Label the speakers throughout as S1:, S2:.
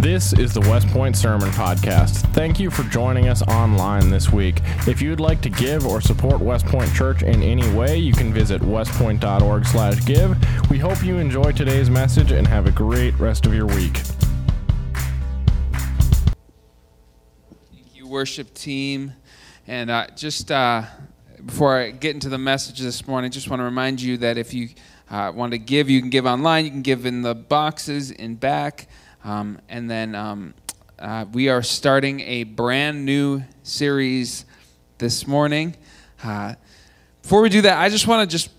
S1: This is the West Point Sermon Podcast. Thank you for joining us online this week. If you would like to give or support West Point Church in any way, you can visit westpoint.org slash give. We hope you enjoy today's message and have a great rest of your week.
S2: Thank you, worship team. And uh, just uh, before I get into the message this morning, just want to remind you that if you uh, want to give, you can give online. You can give in the boxes in back. Um, and then um, uh, we are starting a brand new series this morning. Uh, before we do that, I just want to just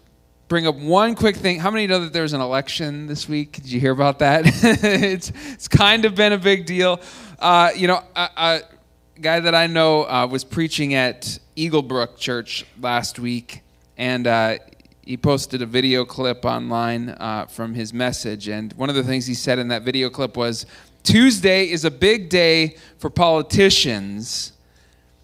S2: bring up one quick thing. How many know that there's an election this week? Did you hear about that? it's it's kind of been a big deal. Uh, you know, a, a, guy that I know uh, was preaching at Eaglebrook Church last week, and uh, he posted a video clip online uh, from his message. And one of the things he said in that video clip was Tuesday is a big day for politicians,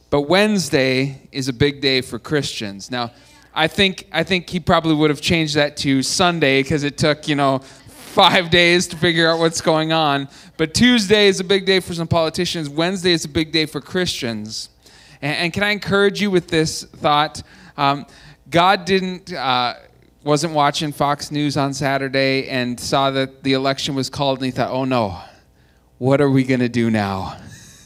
S2: but Wednesday is a big day for Christians. Now, I think, I think he probably would have changed that to Sunday because it took, you know, five days to figure out what's going on. But Tuesday is a big day for some politicians, Wednesday is a big day for Christians. And, and can I encourage you with this thought? Um, God didn't uh, wasn't watching Fox News on Saturday and saw that the election was called and he thought, "Oh no, what are we going to do now?"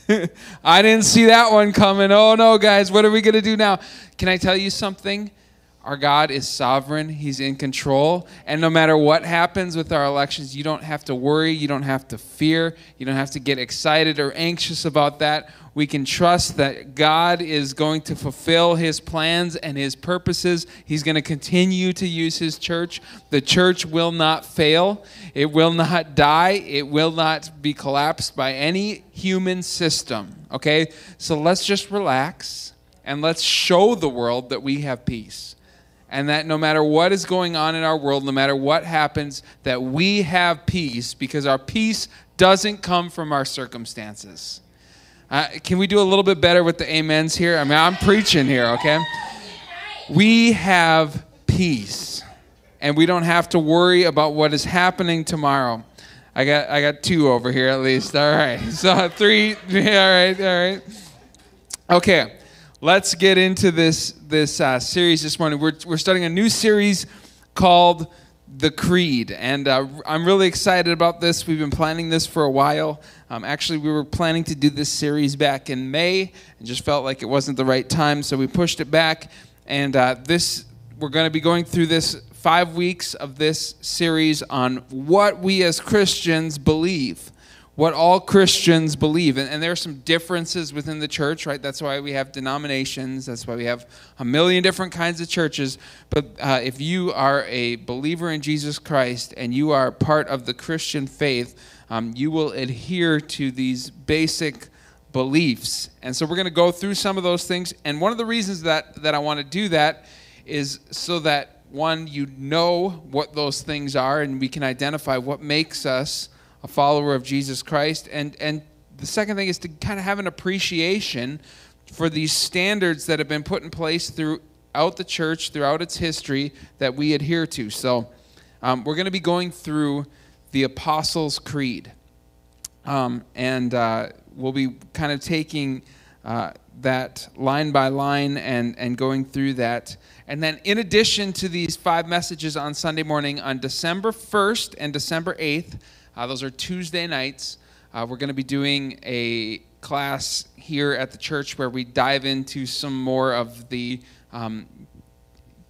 S2: I didn't see that one coming. Oh no, guys, what are we going to do now? Can I tell you something? Our God is sovereign, He's in control. And no matter what happens with our elections, you don't have to worry, you don't have to fear, you don't have to get excited or anxious about that. We can trust that God is going to fulfill His plans and His purposes. He's going to continue to use His church. The church will not fail, it will not die, it will not be collapsed by any human system. Okay? So let's just relax and let's show the world that we have peace and that no matter what is going on in our world, no matter what happens, that we have peace because our peace doesn't come from our circumstances. Uh, can we do a little bit better with the amens here? I mean, I'm preaching here, okay? We have peace, and we don't have to worry about what is happening tomorrow. I got I got two over here at least. All right, so three. All right, all right. Okay let's get into this this uh, series this morning. We're we're starting a new series called the Creed, and uh, I'm really excited about this. We've been planning this for a while. Um, actually, we were planning to do this series back in May, and just felt like it wasn't the right time, so we pushed it back. And uh, this we're going to be going through this five weeks of this series on what we as Christians believe what all Christians believe. And, and, there are some differences within the church, right? That's why we have denominations. That's why we have a million different kinds of churches. But uh, if you are a believer in Jesus Christ and you are part of the Christian faith, um, you will adhere to these basic beliefs. And so we're going to go through some of those things. And one of the reasons that, that I want to do that is so that, one, you know what those things are and we can identify what makes us a follower of Jesus Christ. And, and the second thing is to kind of have an appreciation for these standards that have been put in place throughout the church, throughout its history, that we adhere to. So um, we're going to be going through the Apostles' Creed. Um, and uh, we'll be kind of taking uh, that line by line and, and going through that. And then, in addition to these five messages on Sunday morning, on December 1st and December 8th, uh, those are Tuesday nights. Uh, we're going to be doing a class here at the church where we dive into some more of the, um,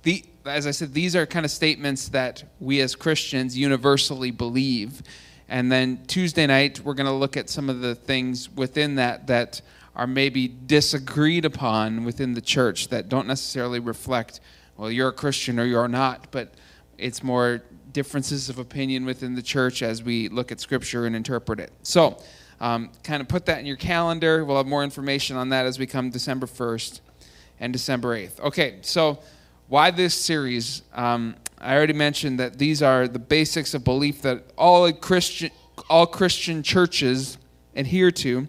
S2: the as I said, these are kind of statements that we as Christians universally believe. And then Tuesday night, we're going to look at some of the things within that that are maybe disagreed upon within the church that don't necessarily reflect, well, you're a Christian or you're not, but it's more differences of opinion within the church as we look at Scripture and interpret it. So, um, kind of put that in your calendar. We'll have more information on that as we come December 1st and December 8th. Okay, so why this series? Um, I already mentioned that these are the basics of belief that all Christian, all Christian churches adhere to.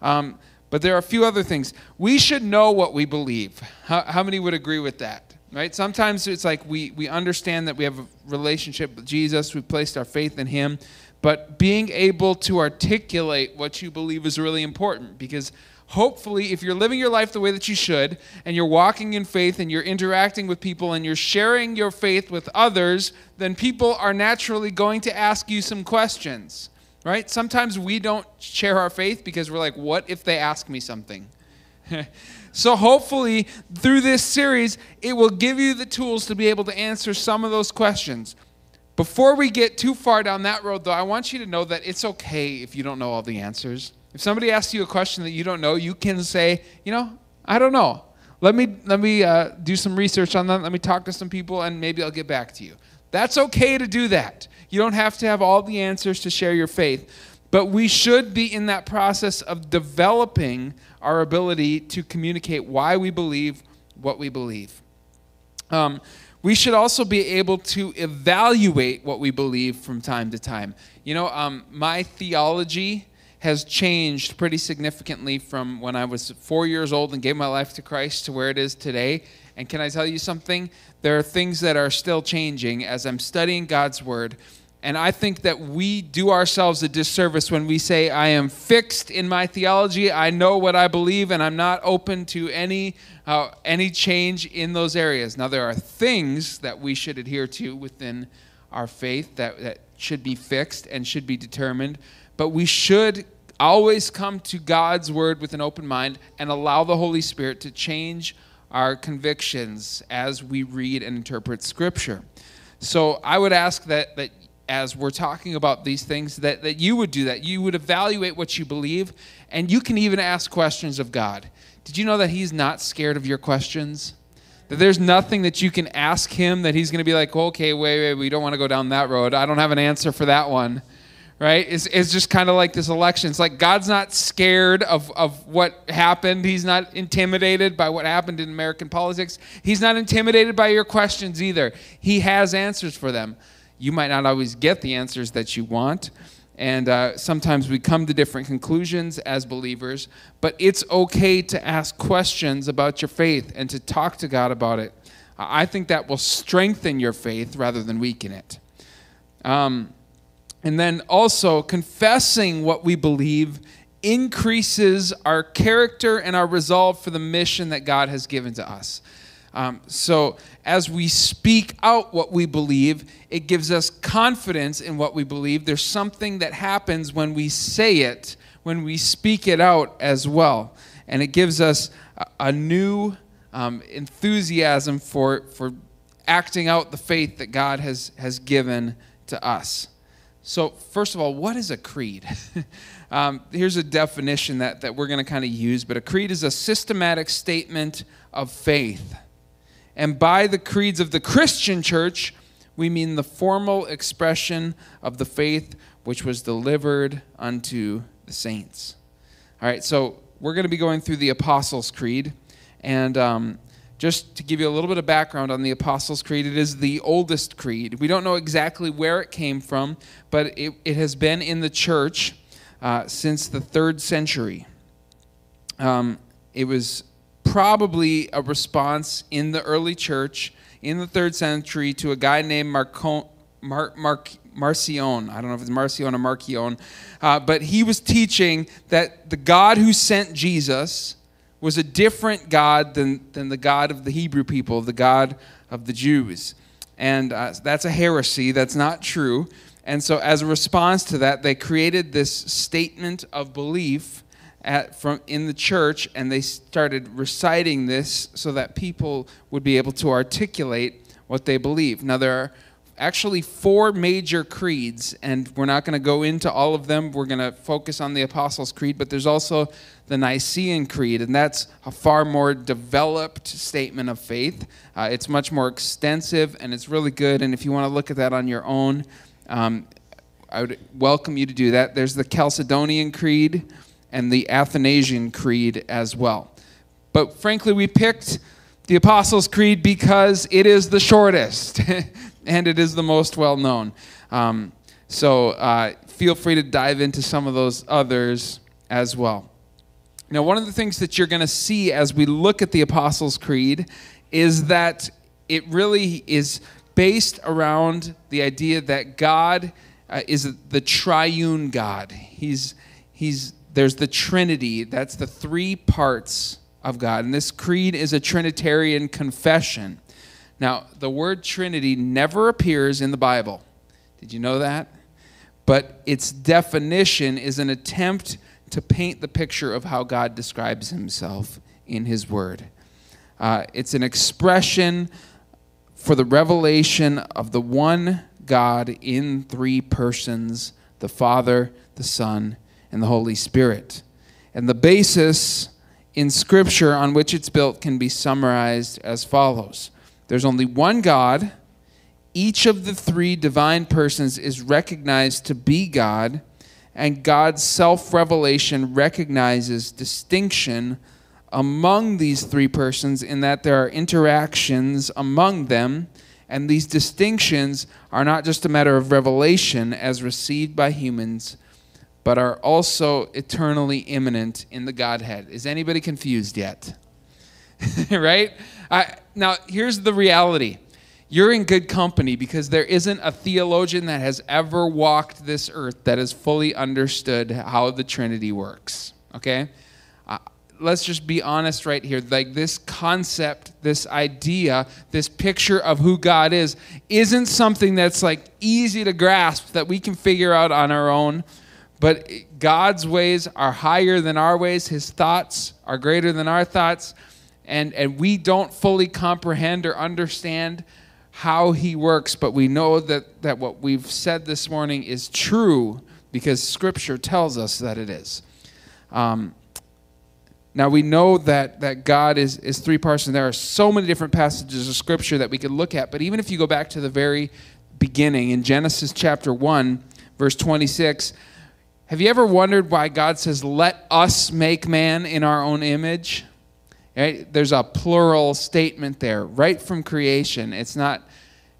S2: Um, but there are a few other things. We should know what we believe. How, how many would agree with that? Right sometimes it's like we we understand that we have a relationship with jesus we've placed our faith in him but being able to articulate what you believe is really important because hopefully, if you're living your life the way that you should, and you're walking in faith and you're interacting with people and you're sharing your faith with others, then people are naturally going to ask you some questions, right? Sometimes we don't share our faith because we're like, what if they ask me something? so, hopefully, through this series, it will give you the tools to be able to answer some of those questions. Before we get too far down that road, though, I want you to know that it's okay if you don't know all the answers. If somebody asks you a question that you don't know, you can say, you know, I don't know. Let me let me uh, do some research on that. Let me talk to some people, and maybe I'll get back to you. That's okay to do that. You don't have to have all the answers to share your faith, but we should be in that process of developing our ability to communicate why we believe what we believe. Um, we should also be able to evaluate what we believe from time to time. You know, um, my theology has changed pretty significantly from when I was four years old and gave my life to Christ to where it is today. And can I tell you something? There are things that are still changing as I'm studying God's Word. And I think that we do ourselves a disservice when we say, I am fixed in my theology, I know what I believe, and I'm not open to any, uh, any change in those areas. Now, there are things that we should adhere to within our faith that, that should be fixed and should be determined, but we should always come to God's word with an open mind and allow the Holy Spirit to change our convictions as we read and interpret Scripture. So I would ask that, that as we're talking about these things, that, that you would do that. You would evaluate what you believe, and you can even ask questions of God. Did you know that He's not scared of your questions? That there's nothing that you can ask Him that He's going to be like, okay, wait, wait, we don't want to go down that road. I don't have an answer for that one right? It's, it's just kind of like this election. It's like God's not scared of, of what happened. He's not intimidated by what happened in American politics. He's not intimidated by your questions either. He has answers for them. You might not always get the answers that you want. And uh, sometimes we come to different conclusions as believers, but it's okay to ask questions about your faith and to talk to God about it. I think that will strengthen your faith rather than weaken it. Um, and then also, confessing what we believe increases our character and our resolve for the mission that God has given to us. Um, so, as we speak out what we believe, it gives us confidence in what we believe. There's something that happens when we say it, when we speak it out as well. And it gives us a, a new um, enthusiasm for, for acting out the faith that God has, has given to us. So, first of all, what is a creed? um, here's a definition that, that we're going to kind of use, but a creed is a systematic statement of faith. And by the creeds of the Christian church, we mean the formal expression of the faith which was delivered unto the saints. All right, so we're going to be going through the Apostles' Creed. And um, just to give you a little bit of background on the Apostles' Creed, it is the oldest creed. We don't know exactly where it came from, but it, it has been in the church uh, since the third century. Um, it was probably a response in the early church in the third century to a guy named Marco, Mar, Mark, Marcion. I don't know if it's Marcion or Marcion, uh, but he was teaching that the God who sent Jesus was a different God than, than the God of the Hebrew people, the God of the Jews. And uh, that's a heresy. That's not true. And so, as a response to that, they created this statement of belief at, from, in the church, and they started reciting this so that people would be able to articulate what they believe. Now, there are actually four major creeds, and we're not going to go into all of them. We're going to focus on the Apostles' Creed, but there's also the Nicene Creed, and that's a far more developed statement of faith. Uh, it's much more extensive, and it's really good. And if you want to look at that on your own, um, I would welcome you to do that. There's the Chalcedonian Creed and the Athanasian Creed as well. But frankly, we picked the Apostles' Creed because it is the shortest. and it is the most well known. Um, so uh, feel free to dive into some of those others as well. Now, one of the things that you're going to see as we look at the Apostles' Creed is that it really is based around the idea that God uh, is the triune God. He's, he's, there's the Trinity, that's the three parts of God. And this creed is a Trinitarian confession. Now, the word Trinity never appears in the Bible. Did you know that? But its definition is an attempt to paint the picture of how God describes himself in his word. Uh, it's an expression for the revelation of the one God in three persons the Father, the Son, and the Holy Spirit. And the basis in Scripture on which it's built can be summarized as follows There's only one God. Each of the three divine persons is recognized to be God, and God's self revelation recognizes distinction among these three persons in that there are interactions among them, and these distinctions are not just a matter of revelation as received by humans, but are also eternally immanent in the Godhead. Is anybody confused yet? right? I, now, here's the reality you're in good company because there isn't a theologian that has ever walked this earth that has fully understood how the Trinity works. Okay? Uh, let's just be honest right here. Like this concept, this idea, this picture of who God is, isn't something that's like easy to grasp that we can figure out on our own. But God's ways are higher than our ways, His thoughts are greater than our thoughts. And, and we don't fully comprehend or understand how He works, but we know that, that what we've said this morning is true because Scripture tells us that it is. Um, now we know that, that God is, is three parts, and there are so many different passages of Scripture that we could look at. But even if you go back to the very beginning in Genesis chapter 1, verse 26, have you ever wondered why God says, let us make man in our own image? Right? There's a plural statement there, right from creation. It's not,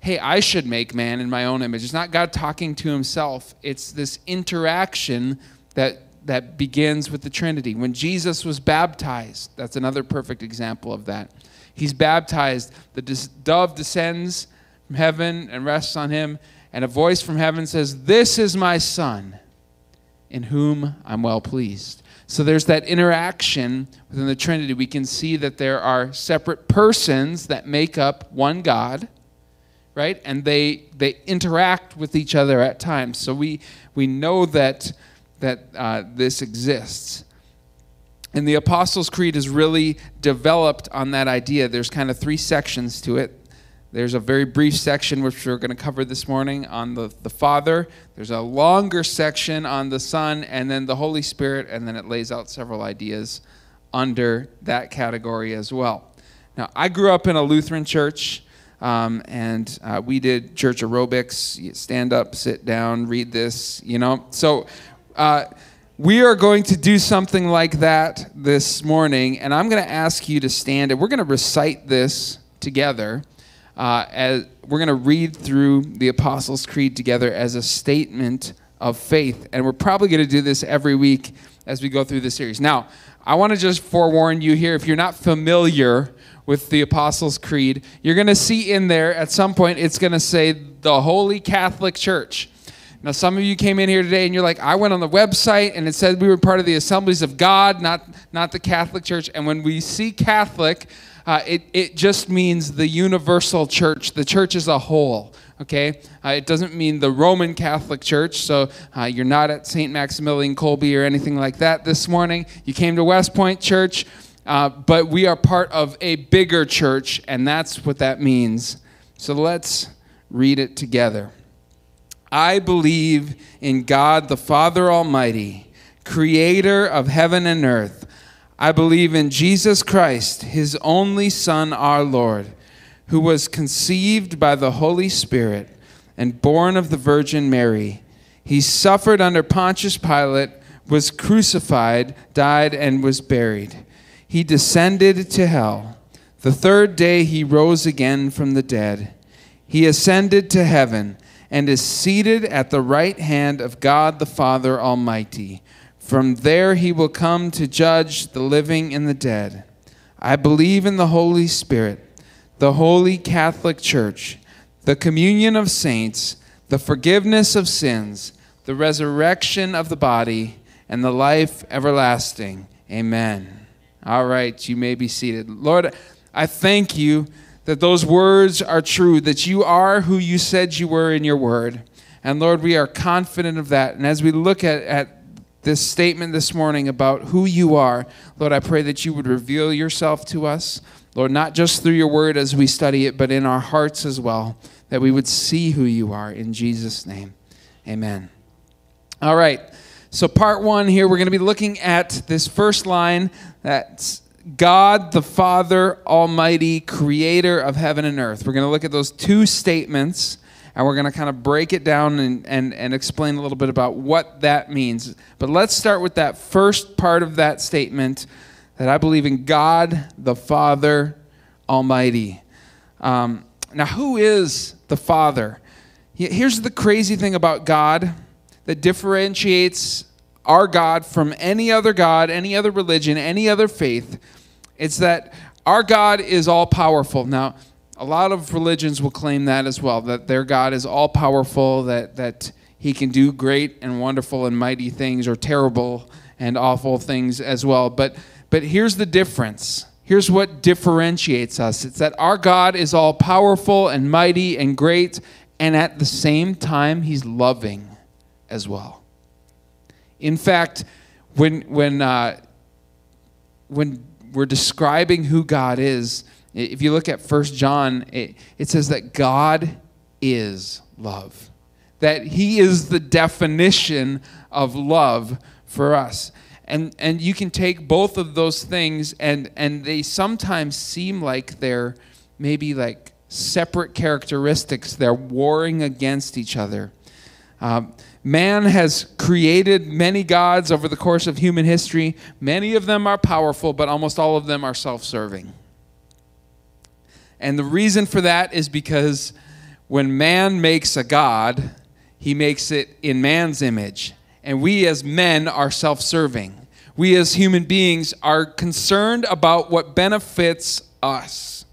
S2: hey, I should make man in my own image. It's not God talking to himself. It's this interaction that, that begins with the Trinity. When Jesus was baptized, that's another perfect example of that. He's baptized, the dove descends from heaven and rests on him, and a voice from heaven says, This is my son in whom I'm well pleased. So there's that interaction within the Trinity. We can see that there are separate persons that make up one God, right? And they they interact with each other at times. So we we know that that uh, this exists. And the Apostles' Creed is really developed on that idea. There's kind of three sections to it. There's a very brief section which we're going to cover this morning on the, the Father. There's a longer section on the Son and then the Holy Spirit, and then it lays out several ideas under that category as well. Now, I grew up in a Lutheran church, um, and uh, we did church aerobics stand up, sit down, read this, you know. So, uh, we are going to do something like that this morning, and I'm going to ask you to stand, and we're going to recite this together uh, as we're going to read through the Apostles' Creed together as a statement of faith. And we're probably going to do this every week as we go through the series. Now, I want to just forewarn you here if you're not familiar with the Apostles' Creed, you're going to see in there at some point it's going to say the Holy Catholic Church. Now, some of you came in here today and you're like, I went on the website and it said we were part of the Assemblies of God, not, not the Catholic Church. And when we see Catholic, uh, it, it just means the universal church, the church as a whole. Okay? Uh, it doesn't mean the Roman Catholic Church, so uh, you're not at St. Maximilian Kolbe or anything like that this morning. You came to West Point Church, uh, but we are part of a bigger church, and that's what that means. So let's read it together. I believe in God the Father Almighty, creator of heaven and earth. I believe in Jesus Christ, his only Son, our Lord, who was conceived by the Holy Spirit and born of the Virgin Mary. He suffered under Pontius Pilate, was crucified, died, and was buried. He descended to hell. The third day he rose again from the dead. He ascended to heaven and is seated at the right hand of God the Father Almighty. From there he will come to judge the living and the dead. I believe in the Holy Spirit, the holy Catholic Church, the communion of saints, the forgiveness of sins, the resurrection of the body, and the life everlasting. Amen. All right, you may be seated. Lord, I thank you that those words are true, that you are who you said you were in your word. And Lord, we are confident of that. And as we look at, at this statement this morning about who you are, Lord, I pray that you would reveal yourself to us. Lord, not just through your word as we study it, but in our hearts as well, that we would see who you are. In Jesus' name, amen. All right. So, part one here, we're going to be looking at this first line that's God the Father Almighty, creator of heaven and earth. We're going to look at those two statements and we're going to kind of break it down and, and, and explain a little bit about what that means. But let's start with that first part of that statement that I believe in God the Father Almighty. Um, now, who is the Father? Here's the crazy thing about God that differentiates our God from any other God, any other religion, any other faith. It's that our God is all powerful. Now, a lot of religions will claim that as well, that their God is all powerful, that, that he can do great and wonderful and mighty things or terrible and awful things as well. But, but here's the difference. Here's what differentiates us it's that our God is all powerful and mighty and great, and at the same time, he's loving as well. In fact, when, when, uh, when we're describing who God is, if you look at First John, it, it says that God is love, that He is the definition of love for us. And, and you can take both of those things, and, and they sometimes seem like they're maybe like separate characteristics. They're warring against each other. Um, man has created many gods over the course of human history. Many of them are powerful, but almost all of them are self serving. And the reason for that is because when man makes a God, he makes it in man's image. And we as men are self serving. We as human beings are concerned about what benefits us.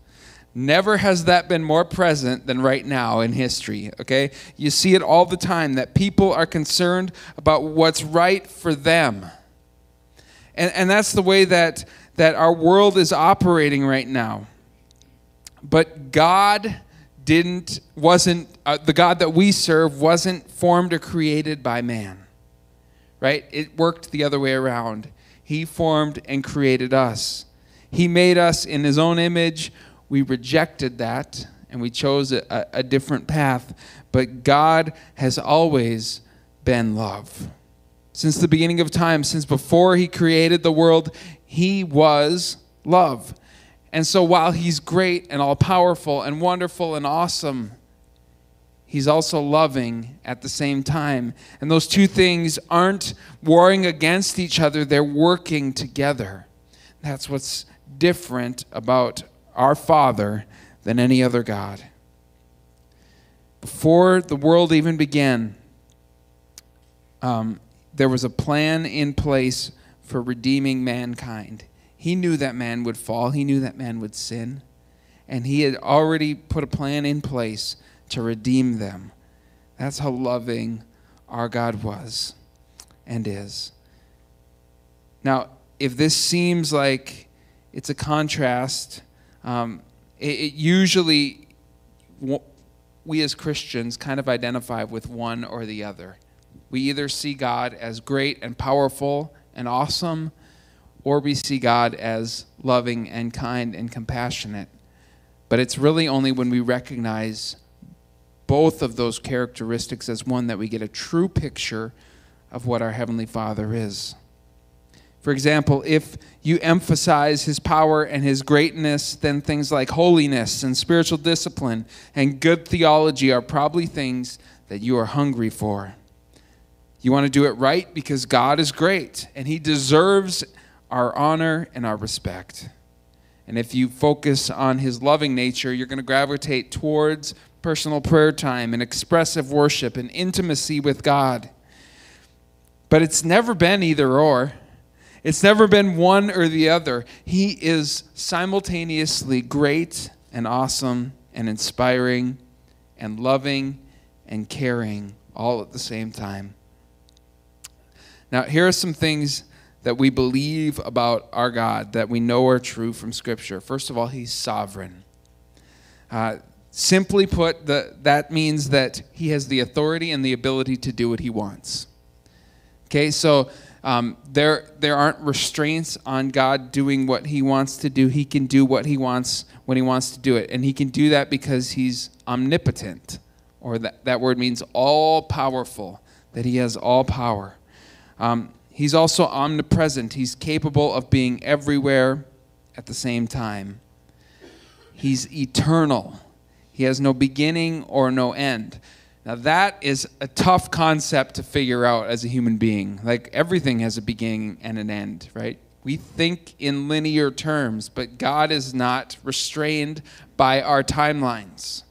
S2: Never has that been more present than right now in history, okay? You see it all the time that people are concerned about what's right for them. And, and that's the way that, that our world is operating right now. But God didn't, wasn't, uh, the God that we serve wasn't formed or created by man, right? It worked the other way around. He formed and created us. He made us in His own image. We rejected that and we chose a, a different path. But God has always been love. Since the beginning of time, since before He created the world, He was love. And so while he's great and all powerful and wonderful and awesome, he's also loving at the same time. And those two things aren't warring against each other, they're working together. That's what's different about our Father than any other God. Before the world even began, um, there was a plan in place for redeeming mankind. He knew that man would fall, he knew that man would sin, and he had already put a plan in place to redeem them. That's how loving our God was and is. Now, if this seems like it's a contrast, um, it, it usually, we as Christians kind of identify with one or the other. We either see God as great and powerful and awesome, or we see God as loving and kind and compassionate. But it's really only when we recognize both of those characteristics as one that we get a true picture of what our Heavenly Father is. For example, if you emphasize his power and his greatness, then things like holiness and spiritual discipline and good theology are probably things that you are hungry for. You want to do it right because God is great and he deserves our honor and our respect. And if you focus on his loving nature, you're going to gravitate towards personal prayer time and expressive worship and intimacy with God. But it's never been either or. It's never been one or the other. He is simultaneously great and awesome and inspiring and loving and caring all at the same time. Now, here are some things that we believe about our God that we know are true from Scripture. First of all, He's sovereign. Uh, simply put, the, that means that He has the authority and the ability to do what He wants. Okay, so um, there, there aren't restraints on God doing what He wants to do. He can do what He wants when He wants to do it. And He can do that because He's omnipotent, or that, that word means all powerful, that He has all power. Um, he's also omnipresent, He's capable of being everywhere at the same time. He's eternal, He has no beginning or no end. Now, that is a tough concept to figure out as a human being. Like, everything has a beginning and an end, right? We think in linear terms, but God is not restrained by our timelines.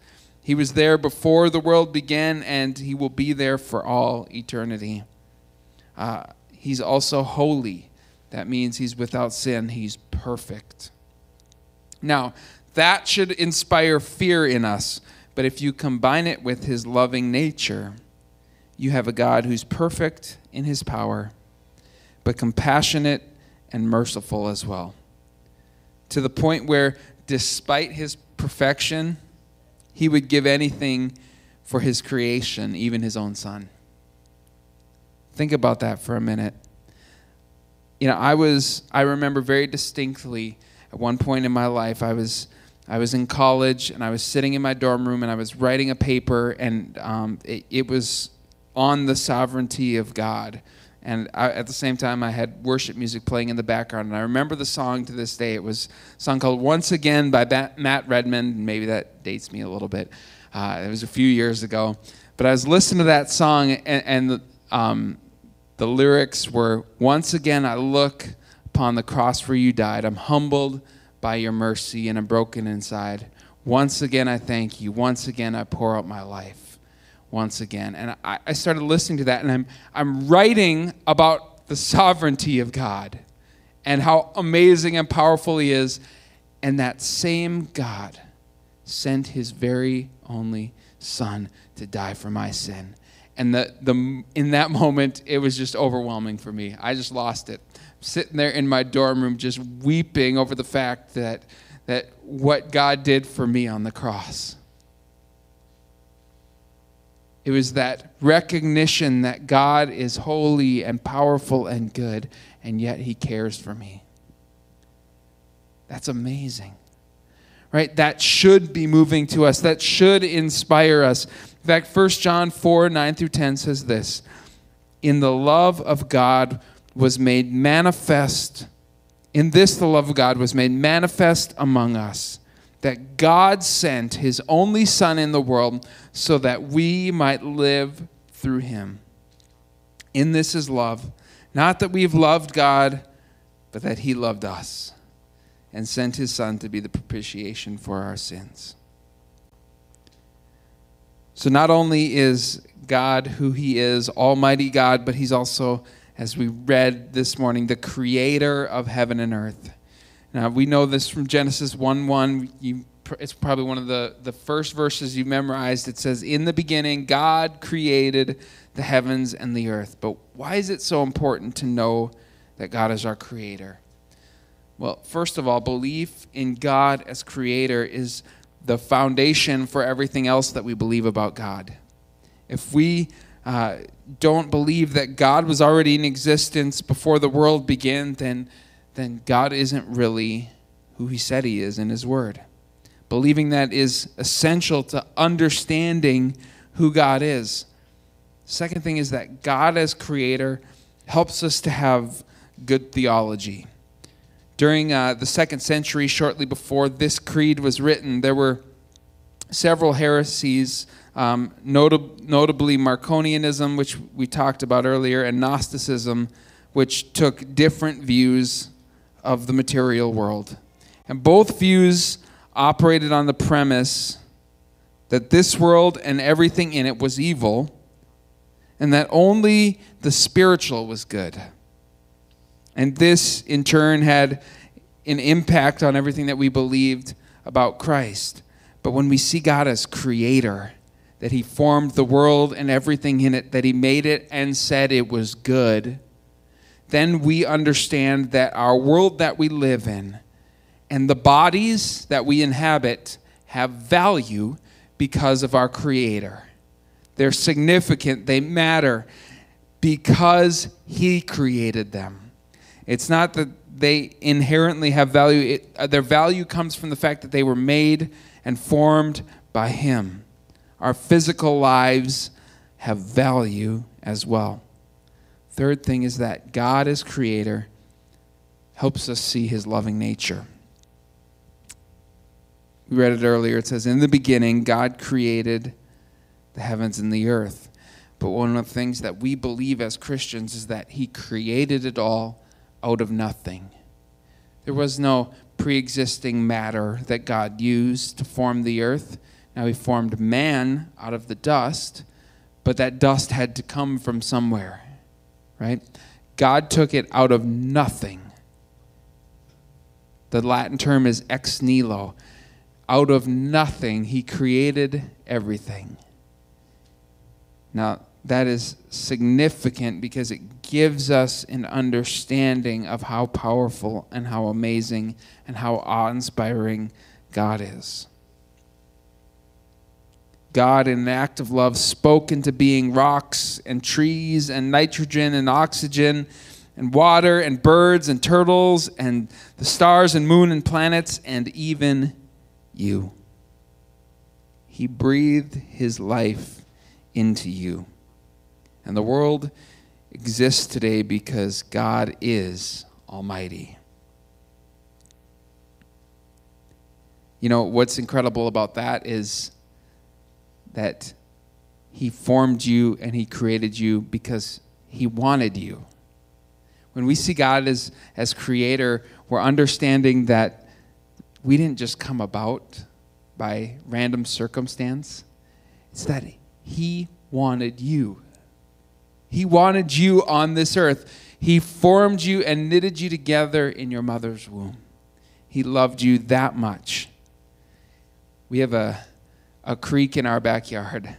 S2: He was there before the world began, and He will be there for all eternity. Uh, he's also holy. That means He's without sin, He's perfect. Now, that should inspire fear in us but if you combine it with his loving nature, you have a God who's perfect in his power, but compassionate and merciful as well. To the point where, despite his perfection, he would give anything for his creation, even his own son. Think about that for a minute. You know, I was, I remember very distinctly at one point in my life, I was I was in college and I was sitting in my dorm room and I was writing a paper and um, it, it, was on the sovereignty of God. And I, at the same time, I had worship music playing in the background. And I remember the song to this day. It was a song called Once Again by ba- Matt Redman. Maybe that dates me a little bit. Uh, it was a few years ago. But I was listening to that song and, and um, the lyrics were Once again I look upon the cross where you died. I'm humbled by your mercy and I'm broken inside. Once again, I thank you. Once again, I pour out my life. Once again. And I, I started listening to that, and I'm, I'm writing about the sovereignty of God and how amazing and powerful He is. And that same God sent His very only Son to die for my sin. And the, the, in that moment, it was just overwhelming for me. I just lost it sitting there in my dorm room just weeping over the fact that, that what God did for me on the cross. It was that recognition that God is holy and powerful and good, and yet He cares for me. That's amazing. Right? That should be moving to us. That should inspire us. Fact, 1 John 4 9 through 10 says this In the love of God, was made manifest. In this, the love of God was made manifest among us, that God sent his only Son in the world so that we might live through him. In this is love, not that we've loved God, but that he loved us and sent his Son to be the propitiation for our sins. So, not only is God who he is, Almighty God, but he's also as we read this morning, the creator of heaven and earth. Now, we know this from Genesis 1 1. You, it's probably one of the, the first verses you memorized. It says, In the beginning, God created the heavens and the earth. But why is it so important to know that God is our creator? Well, first of all, belief in God as creator is the foundation for everything else that we believe about God. If we uh, don't believe that God was already in existence before the world began, then, then God isn't really who He said He is in His Word. Believing that is essential to understanding who God is. Second thing is that God as creator helps us to have good theology. During uh, the second century, shortly before this creed was written, there were several heresies um, notab- notably Marcionianism, which we talked about earlier, and Gnosticism, which took different views of the material world. And both views operated on the premise that this world and everything in it was evil, and that only the spiritual was good. And this, in turn, had an impact on everything that we believed about Christ. But when we see God as creator, that He formed the world and everything in it, that He made it and said it was good, then we understand that our world that we live in and the bodies that we inhabit have value because of our Creator. They're significant, they matter because He created them. It's not that they inherently have value, it, uh, their value comes from the fact that they were made and formed by Him. Our physical lives have value as well. Third thing is that God, as creator, helps us see His loving nature. We read it earlier. It says, In the beginning, God created the heavens and the earth. But one of the things that we believe as Christians is that He created it all out of nothing. There was no pre existing matter that God used to form the earth. Now, He formed man out of the dust, but that dust had to come from somewhere, right? God took it out of nothing. The Latin term is ex nihilo. Out of nothing, He created everything. Now, that is significant because it gives us an understanding of how powerful and how amazing and how awe inspiring God is. God, in an act of love, spoke into being rocks and trees and nitrogen and oxygen and water and birds and turtles and the stars and moon and planets and even you. He breathed his life into you. And the world exists today because God is Almighty. You know, what's incredible about that is that He formed you and He created you because He wanted you. When we see God as, as creator, we're understanding that we didn't just come about by random circumstance, it's that He wanted you. He wanted you on this earth. He formed you and knitted you together in your mother's womb. He loved you that much. We have a, a creek in our backyard.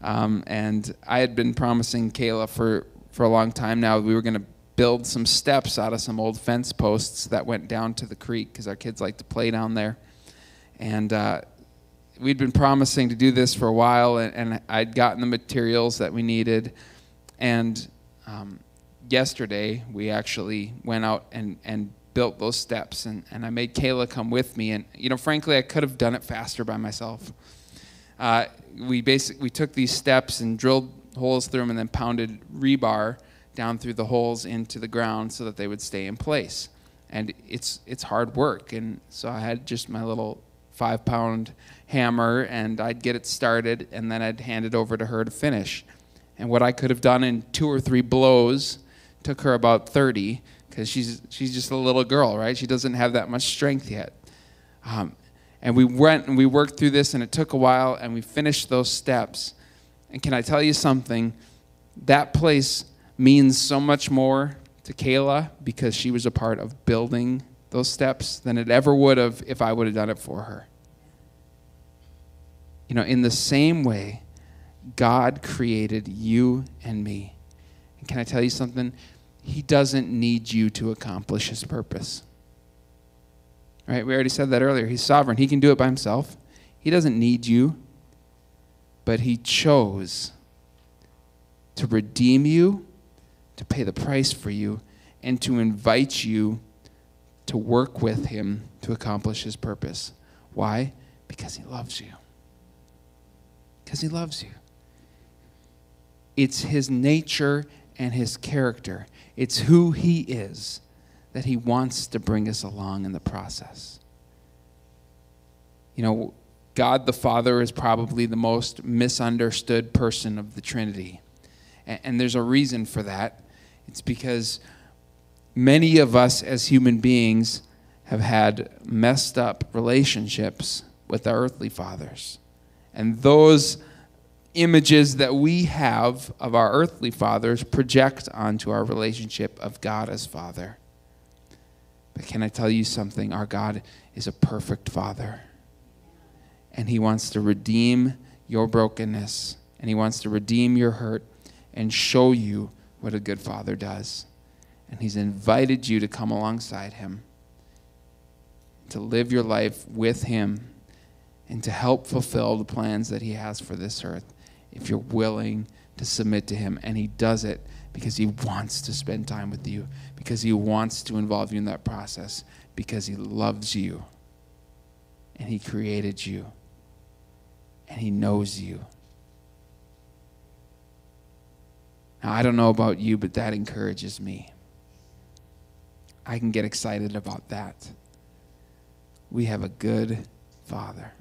S2: Um, and I had been promising Kayla for, for a long time now we were going to build some steps out of some old fence posts that went down to the creek because our kids like to play down there. And uh, we'd been promising to do this for a while, and, and I'd gotten the materials that we needed. And um, yesterday, we actually went out and, and built those steps, and, and I made Kayla come with me. And, you know, frankly, I could have done it faster by myself. Uh, we basically we took these steps and drilled holes through them and then pounded rebar down through the holes into the ground so that they would stay in place. And it's it's hard work, and so I had just my little five pound hammer, and I'd get it started, and then I'd hand it over to her to finish. And what I could have done in two or three blows took her about 30 because she's, she's just a little girl, right? She doesn't have that much strength yet. Um, and we went and we worked through this, and it took a while, and we finished those steps. And can I tell you something? That place means so much more to Kayla because she was a part of building those steps than it ever would have if I would have done it for her. You know, in the same way, God created you and me. And can I tell you something? He doesn't need you to accomplish his purpose. Right? We already said that earlier. He's sovereign. He can do it by himself. He doesn't need you. But he chose to redeem you, to pay the price for you, and to invite you to work with him to accomplish his purpose. Why? Because he loves you. Because he loves you. It's his nature and his character, it's who he is that he wants to bring us along in the process. You know, God the Father is probably the most misunderstood person of the Trinity. And, there's a reason for that. It's because many of us as human beings have had messed up relationships with our earthly fathers. And those images that we have of our earthly fathers project onto our relationship of God as Father. But can I tell you something? Our God is a perfect Father. And He wants to redeem your brokenness, and He wants to redeem your hurt and show you what a good Father does. And He's invited you to come alongside Him, to live your life with Him, and to help fulfill the plans that He has for this earth if you're willing to submit to Him. And He does it because He wants to spend time with you, because He wants to involve you in that process, because He loves you, and He created you, and He knows you. Now, I don't know about you, but that encourages me. I can get excited about that. We have a good Father.